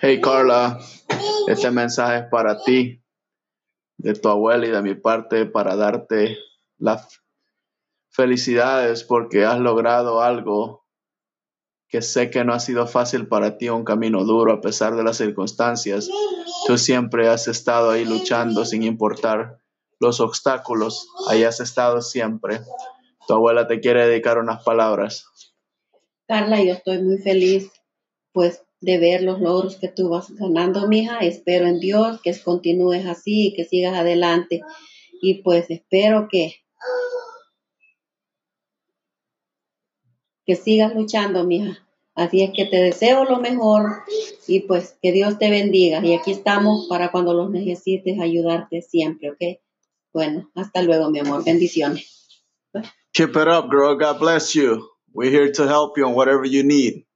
Hey Carla, este mensaje es para ti, de tu abuela y de mi parte, para darte las felicidades porque has logrado algo que sé que no ha sido fácil para ti, un camino duro a pesar de las circunstancias. Tú siempre has estado ahí luchando sin importar los obstáculos, ahí has estado siempre. Tu abuela te quiere dedicar unas palabras. Carla, yo estoy muy feliz, pues de ver los logros que tú vas ganando, mija. Espero en Dios que continúes así que sigas adelante. Y pues espero que, que sigas luchando, mija. Así es que te deseo lo mejor y pues que Dios te bendiga. Y aquí estamos para cuando los necesites ayudarte siempre, ¿ok? Bueno, hasta luego, mi amor. Bendiciones. Keep it up, girl. God bless you. We're here to help you on whatever you need.